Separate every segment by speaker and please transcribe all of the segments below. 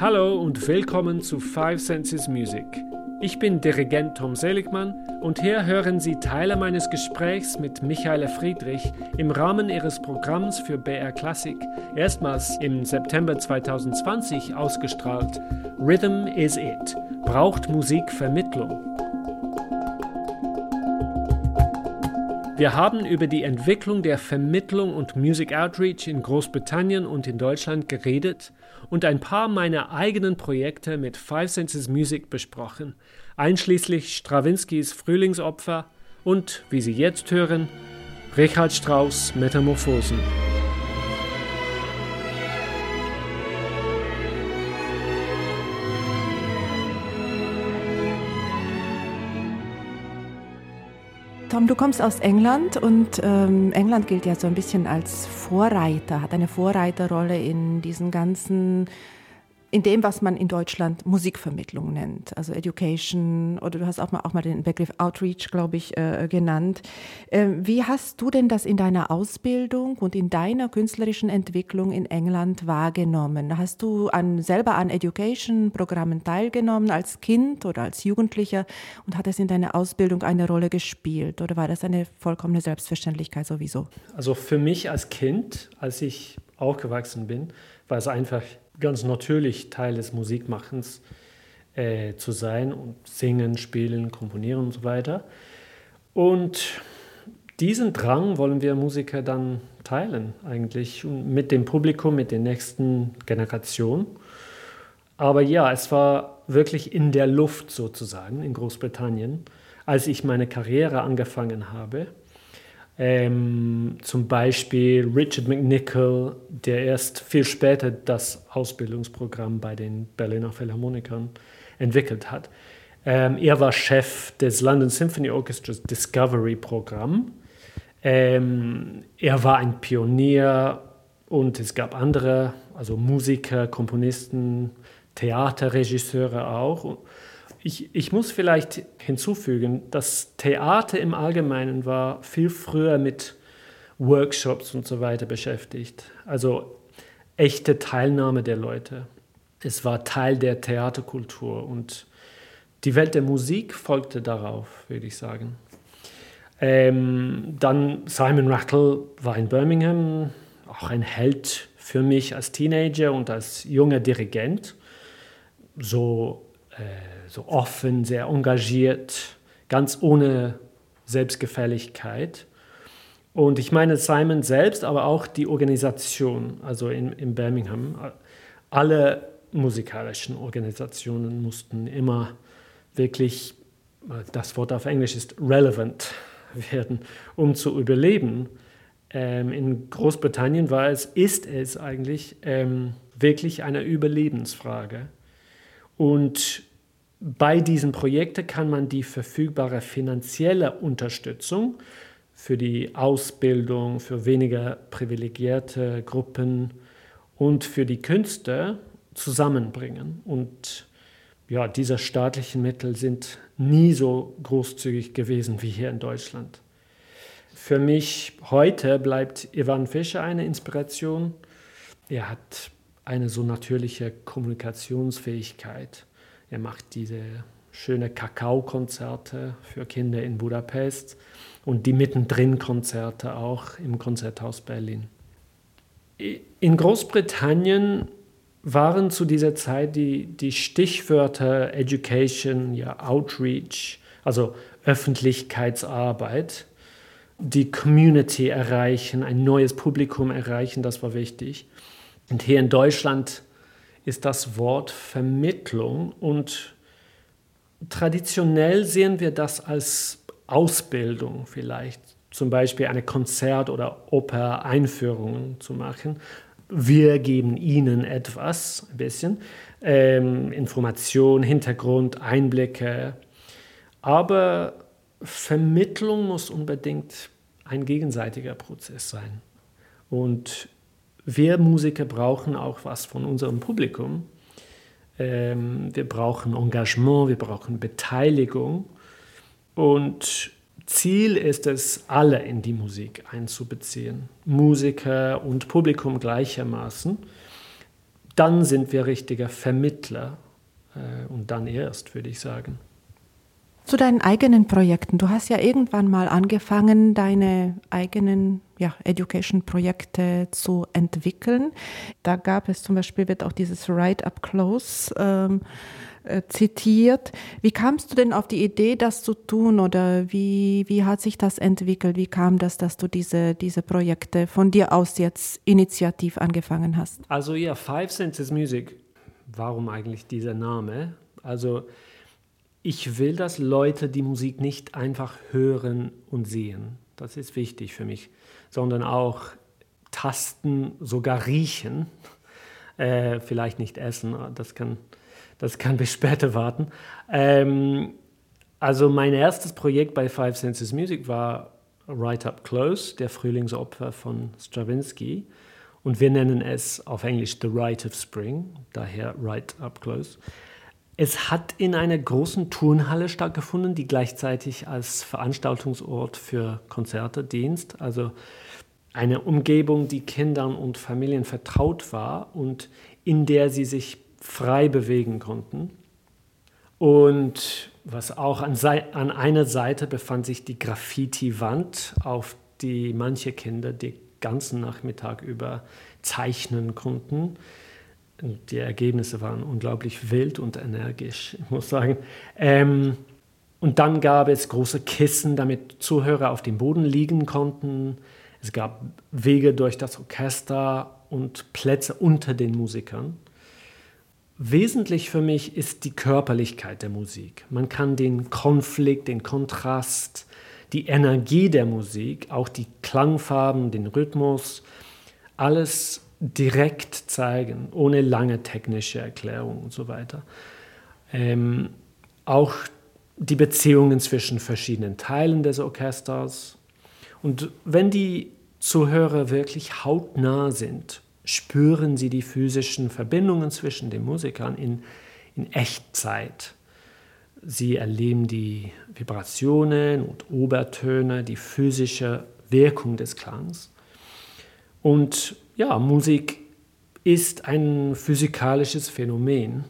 Speaker 1: Hallo und willkommen zu Five Senses Music. Ich bin Dirigent Tom Seligmann und hier hören Sie Teile meines Gesprächs mit Michaela Friedrich im Rahmen ihres Programms für BR Classic, erstmals im September 2020 ausgestrahlt. Rhythm is It. Braucht Musik Vermittlung? Wir haben über die Entwicklung der Vermittlung und Music Outreach in Großbritannien und in Deutschland geredet und ein paar meiner eigenen Projekte mit Five Senses Music besprochen, einschließlich Strawinskys Frühlingsopfer und, wie Sie jetzt hören, Richard Strauss Metamorphosen.
Speaker 2: Tom, du kommst aus England und ähm, England gilt ja so ein bisschen als Vorreiter, hat eine Vorreiterrolle in diesen ganzen in dem, was man in Deutschland Musikvermittlung nennt, also Education oder du hast auch mal, auch mal den Begriff Outreach, glaube ich, äh, genannt. Äh, wie hast du denn das in deiner Ausbildung und in deiner künstlerischen Entwicklung in England wahrgenommen? Hast du an, selber an Education-Programmen teilgenommen als Kind oder als Jugendlicher und hat es in deiner Ausbildung eine Rolle gespielt oder war das eine vollkommene Selbstverständlichkeit sowieso?
Speaker 1: Also für mich als Kind, als ich aufgewachsen bin, war es einfach ganz natürlich Teil des Musikmachens äh, zu sein und singen, spielen, komponieren und so weiter. Und diesen Drang wollen wir Musiker dann teilen eigentlich mit dem Publikum, mit der nächsten Generation. Aber ja, es war wirklich in der Luft sozusagen in Großbritannien, als ich meine Karriere angefangen habe. Ähm, zum Beispiel Richard McNichol, der erst viel später das Ausbildungsprogramm bei den Berliner Philharmonikern entwickelt hat. Ähm, er war Chef des London Symphony Orchestras Discovery Programm. Ähm, er war ein Pionier und es gab andere, also Musiker, Komponisten, Theaterregisseure auch. Ich, ich muss vielleicht hinzufügen, das Theater im Allgemeinen war viel früher mit Workshops und so weiter beschäftigt. Also echte Teilnahme der Leute. Es war Teil der Theaterkultur und die Welt der Musik folgte darauf, würde ich sagen. Ähm, dann Simon Rattle war in Birmingham, auch ein Held für mich als Teenager und als junger Dirigent. So so offen, sehr engagiert, ganz ohne Selbstgefälligkeit. Und ich meine Simon selbst, aber auch die Organisation, also in, in Birmingham. Alle musikalischen Organisationen mussten immer wirklich, das Wort auf Englisch ist relevant werden, um zu überleben. Ähm, in Großbritannien war es, ist es eigentlich ähm, wirklich eine Überlebensfrage. Und bei diesen Projekten kann man die verfügbare finanzielle Unterstützung für die Ausbildung, für weniger privilegierte Gruppen und für die Künste zusammenbringen. Und ja, diese staatlichen Mittel sind nie so großzügig gewesen wie hier in Deutschland. Für mich heute bleibt Ivan Fischer eine Inspiration. Er hat eine so natürliche Kommunikationsfähigkeit. Er macht diese schöne Kakaokonzerte für Kinder in Budapest und die mittendrin Konzerte auch im Konzerthaus Berlin. In Großbritannien waren zu dieser Zeit die, die Stichwörter Education, ja, Outreach, also Öffentlichkeitsarbeit, die Community erreichen, ein neues Publikum erreichen, das war wichtig. Und hier in Deutschland ist das Wort Vermittlung und traditionell sehen wir das als Ausbildung vielleicht, zum Beispiel eine Konzert- oder Oper-Einführung zu machen. Wir geben Ihnen etwas, ein bisschen, ähm, Information, Hintergrund, Einblicke. Aber Vermittlung muss unbedingt ein gegenseitiger Prozess sein. Und wir Musiker brauchen auch was von unserem Publikum. Ähm, wir brauchen Engagement, wir brauchen Beteiligung. Und Ziel ist es, alle in die Musik einzubeziehen. Musiker und Publikum gleichermaßen. dann sind wir richtiger Vermittler äh, und dann erst, würde ich sagen.
Speaker 2: Zu deinen eigenen Projekten. Du hast ja irgendwann mal angefangen, deine eigenen ja, Education-Projekte zu entwickeln. Da gab es zum Beispiel, wird auch dieses Right Up Close ähm, äh, zitiert. Wie kamst du denn auf die Idee, das zu tun oder wie, wie hat sich das entwickelt? Wie kam das, dass du diese, diese Projekte von dir aus jetzt initiativ angefangen hast?
Speaker 1: Also ja, Five Senses Music. Warum eigentlich dieser Name? Also ich will, dass Leute die Musik nicht einfach hören und sehen. Das ist wichtig für mich, sondern auch tasten, sogar riechen. Äh, vielleicht nicht essen, das kann, das kann bis später warten. Ähm, also mein erstes Projekt bei Five Senses Music war Right Up Close, der Frühlingsopfer von Stravinsky. Und wir nennen es auf Englisch The Rite of Spring, daher Right Up Close. Es hat in einer großen Turnhalle stattgefunden, die gleichzeitig als Veranstaltungsort für Konzerte dient. Also eine Umgebung, die Kindern und Familien vertraut war und in der sie sich frei bewegen konnten. Und was auch an, an einer Seite befand sich die Graffiti-Wand, auf die manche Kinder den ganzen Nachmittag über zeichnen konnten die Ergebnisse waren unglaublich wild und energisch, ich muss sagen. Ähm, und dann gab es große Kissen, damit Zuhörer auf dem Boden liegen konnten. Es gab Wege durch das Orchester und Plätze unter den Musikern. Wesentlich für mich ist die Körperlichkeit der Musik. Man kann den Konflikt, den Kontrast, die Energie der Musik, auch die Klangfarben, den Rhythmus, alles direkt zeigen, ohne lange technische Erklärung und so weiter. Ähm, auch die Beziehungen zwischen verschiedenen Teilen des Orchesters. Und wenn die Zuhörer wirklich hautnah sind, spüren sie die physischen Verbindungen zwischen den Musikern in, in Echtzeit. Sie erleben die Vibrationen und Obertöne, die physische Wirkung des Klangs. Und ja, Musik ist ein physikalisches Phänomen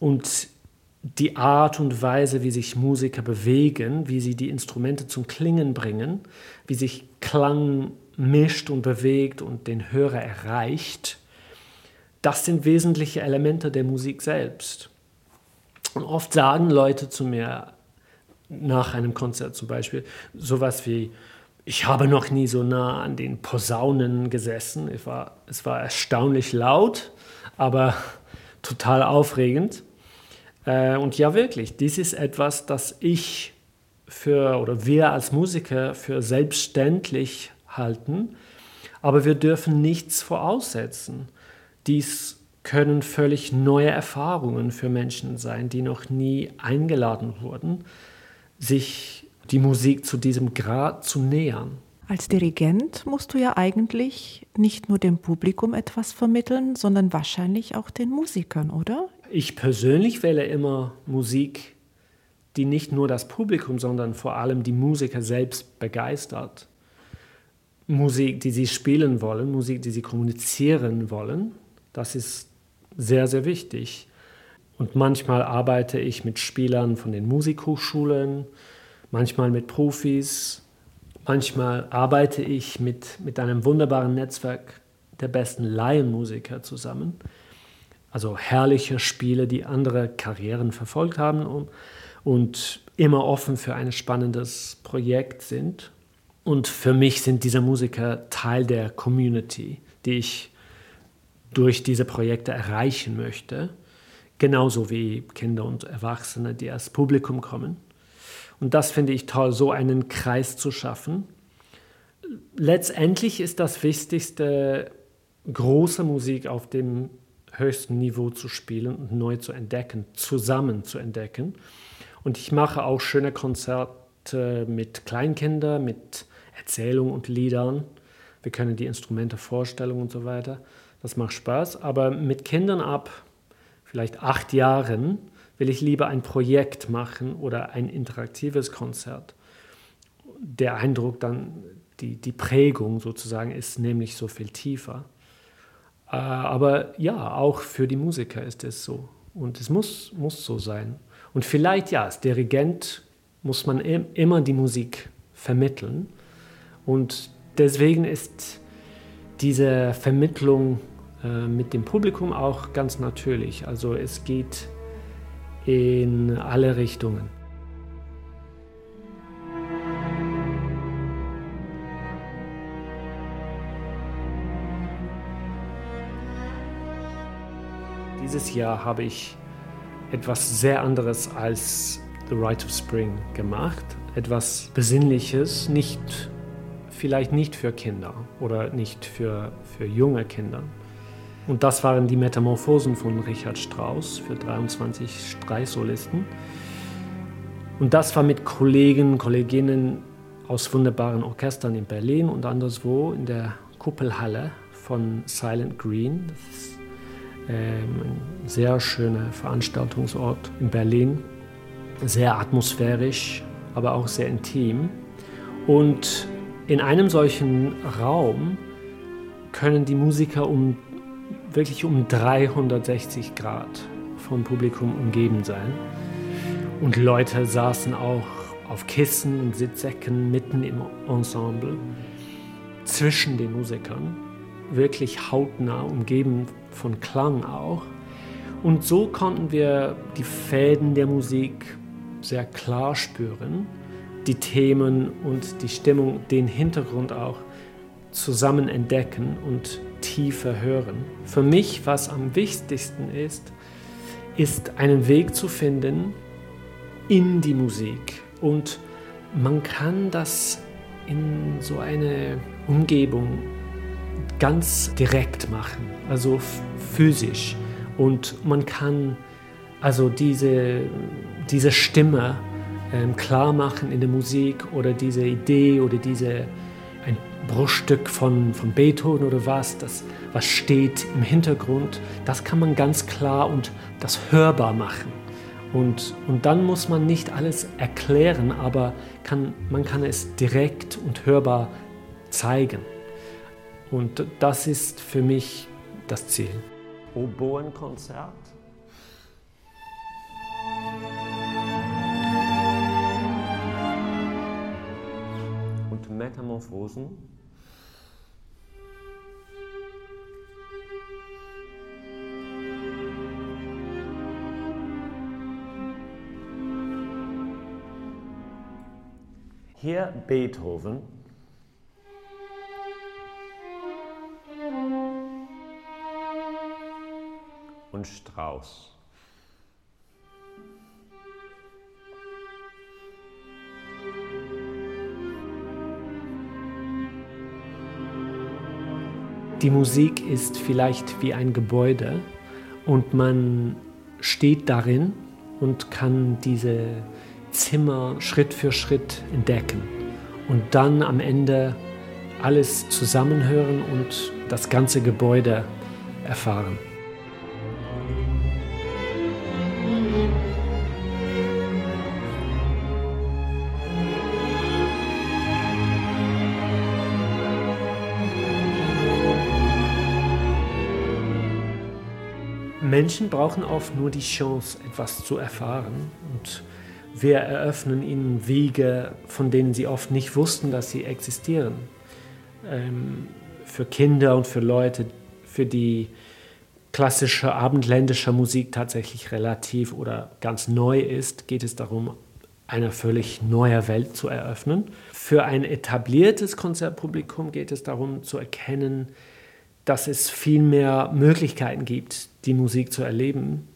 Speaker 1: und die Art und Weise, wie sich Musiker bewegen, wie sie die Instrumente zum Klingen bringen, wie sich Klang mischt und bewegt und den Hörer erreicht, das sind wesentliche Elemente der Musik selbst. Und oft sagen Leute zu mir nach einem Konzert zum Beispiel sowas wie, ich habe noch nie so nah an den Posaunen gesessen. Es war, es war erstaunlich laut, aber total aufregend. Äh, und ja, wirklich, dies ist etwas, das ich für oder wir als Musiker für selbstverständlich halten, aber wir dürfen nichts voraussetzen. Dies können völlig neue Erfahrungen für Menschen sein, die noch nie eingeladen wurden, sich die Musik zu diesem Grad zu nähern.
Speaker 2: Als Dirigent musst du ja eigentlich nicht nur dem Publikum etwas vermitteln, sondern wahrscheinlich auch den Musikern, oder?
Speaker 1: Ich persönlich wähle immer Musik, die nicht nur das Publikum, sondern vor allem die Musiker selbst begeistert. Musik, die sie spielen wollen, Musik, die sie kommunizieren wollen, das ist sehr, sehr wichtig. Und manchmal arbeite ich mit Spielern von den Musikhochschulen, manchmal mit Profis, manchmal arbeite ich mit, mit einem wunderbaren Netzwerk der besten Laienmusiker zusammen. Also herrliche Spiele, die andere Karrieren verfolgt haben und, und immer offen für ein spannendes Projekt sind. Und für mich sind diese Musiker Teil der Community, die ich durch diese Projekte erreichen möchte. Genauso wie Kinder und Erwachsene, die als Publikum kommen. Und das finde ich toll, so einen Kreis zu schaffen. Letztendlich ist das Wichtigste, große Musik auf dem höchsten Niveau zu spielen und neu zu entdecken, zusammen zu entdecken. Und ich mache auch schöne Konzerte mit Kleinkindern, mit Erzählungen und Liedern. Wir können die Instrumente vorstellen und so weiter. Das macht Spaß. Aber mit Kindern ab vielleicht acht Jahren will ich lieber ein Projekt machen oder ein interaktives Konzert. Der Eindruck dann, die, die Prägung sozusagen ist nämlich so viel tiefer. Äh, aber ja, auch für die Musiker ist es so. Und es muss, muss so sein. Und vielleicht, ja, als Dirigent muss man immer die Musik vermitteln. Und deswegen ist diese Vermittlung äh, mit dem Publikum auch ganz natürlich. Also es geht in alle Richtungen. Dieses Jahr habe ich etwas sehr anderes als The Rite of Spring gemacht. Etwas Besinnliches, nicht, vielleicht nicht für Kinder oder nicht für, für junge Kinder. Und das waren die Metamorphosen von Richard Strauss für 23 Streichsolisten. Und das war mit Kollegen, Kolleginnen aus wunderbaren Orchestern in Berlin und anderswo in der Kuppelhalle von Silent Green. Das ist ähm, ein sehr schöner Veranstaltungsort in Berlin. Sehr atmosphärisch, aber auch sehr intim. Und in einem solchen Raum können die Musiker um, wirklich um 360 Grad vom Publikum umgeben sein. Und Leute saßen auch auf Kissen und Sitzsäcken mitten im Ensemble zwischen den Musikern, wirklich hautnah umgeben von Klang auch. Und so konnten wir die Fäden der Musik sehr klar spüren, die Themen und die Stimmung, den Hintergrund auch zusammen entdecken und tiefer hören. Für mich, was am wichtigsten ist, ist einen Weg zu finden in die Musik. Und man kann das in so eine Umgebung ganz direkt machen, also physisch. Und man kann also diese, diese Stimme ähm, klar machen in der Musik oder diese Idee oder diese ein Bruchstück von, von Beethoven oder was, das, was steht im Hintergrund, das kann man ganz klar und das hörbar machen. Und, und dann muss man nicht alles erklären, aber kann, man kann es direkt und hörbar zeigen. Und das ist für mich das Ziel. Oboenkonzert. Metamorphosen. Hier Beethoven und Strauß. Die Musik ist vielleicht wie ein Gebäude und man steht darin und kann diese Zimmer Schritt für Schritt entdecken und dann am Ende alles zusammenhören und das ganze Gebäude erfahren. Menschen brauchen oft nur die Chance, etwas zu erfahren. Und wir eröffnen ihnen Wege, von denen sie oft nicht wussten, dass sie existieren. Ähm, für Kinder und für Leute, für die klassische abendländische Musik tatsächlich relativ oder ganz neu ist, geht es darum, eine völlig neue Welt zu eröffnen. Für ein etabliertes Konzertpublikum geht es darum zu erkennen, dass es viel mehr Möglichkeiten gibt, die Musik zu erleben,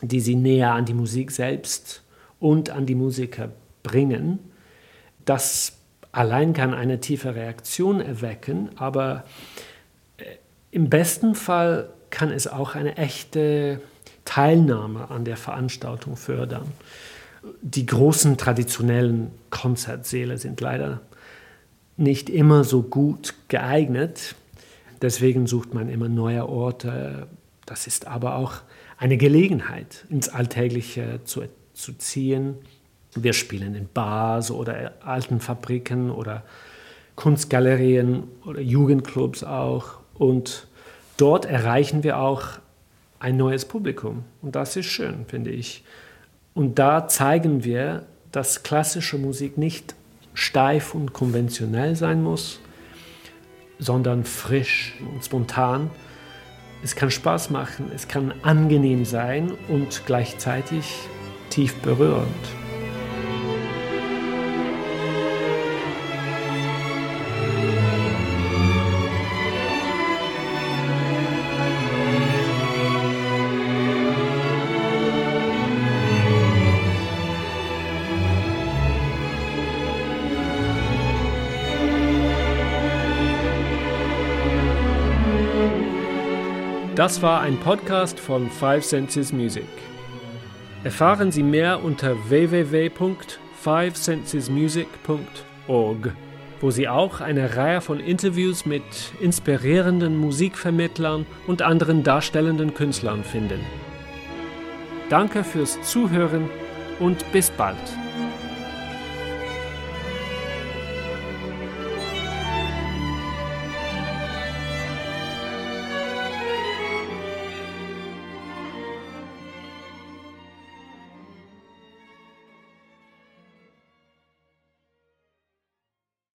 Speaker 1: die sie näher an die Musik selbst und an die Musiker bringen. Das allein kann eine tiefe Reaktion erwecken, aber äh, im besten Fall kann es auch eine echte Teilnahme an der Veranstaltung fördern. Die großen traditionellen Konzertsäle sind leider nicht immer so gut geeignet. Deswegen sucht man immer neue Orte, das ist aber auch eine Gelegenheit, ins Alltägliche zu, zu ziehen. Wir spielen in Bars oder alten Fabriken oder Kunstgalerien oder Jugendclubs auch. Und dort erreichen wir auch ein neues Publikum. Und das ist schön, finde ich. Und da zeigen wir, dass klassische Musik nicht steif und konventionell sein muss, sondern frisch und spontan. Es kann Spaß machen, es kann angenehm sein und gleichzeitig tief berührend. Das war ein Podcast von Five Senses Music. Erfahren Sie mehr unter www.fivesensesmusic.org, wo Sie auch eine Reihe von Interviews mit inspirierenden Musikvermittlern und anderen darstellenden Künstlern finden. Danke fürs Zuhören und bis bald.